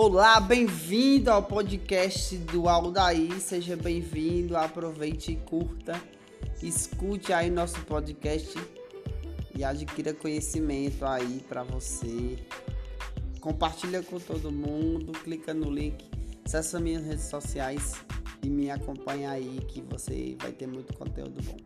Olá, bem-vindo ao podcast do Aldaí. Seja bem-vindo, aproveite e curta. Escute aí nosso podcast e adquira conhecimento aí para você. Compartilha com todo mundo, clica no link, acessa minhas redes sociais e me acompanha aí que você vai ter muito conteúdo bom.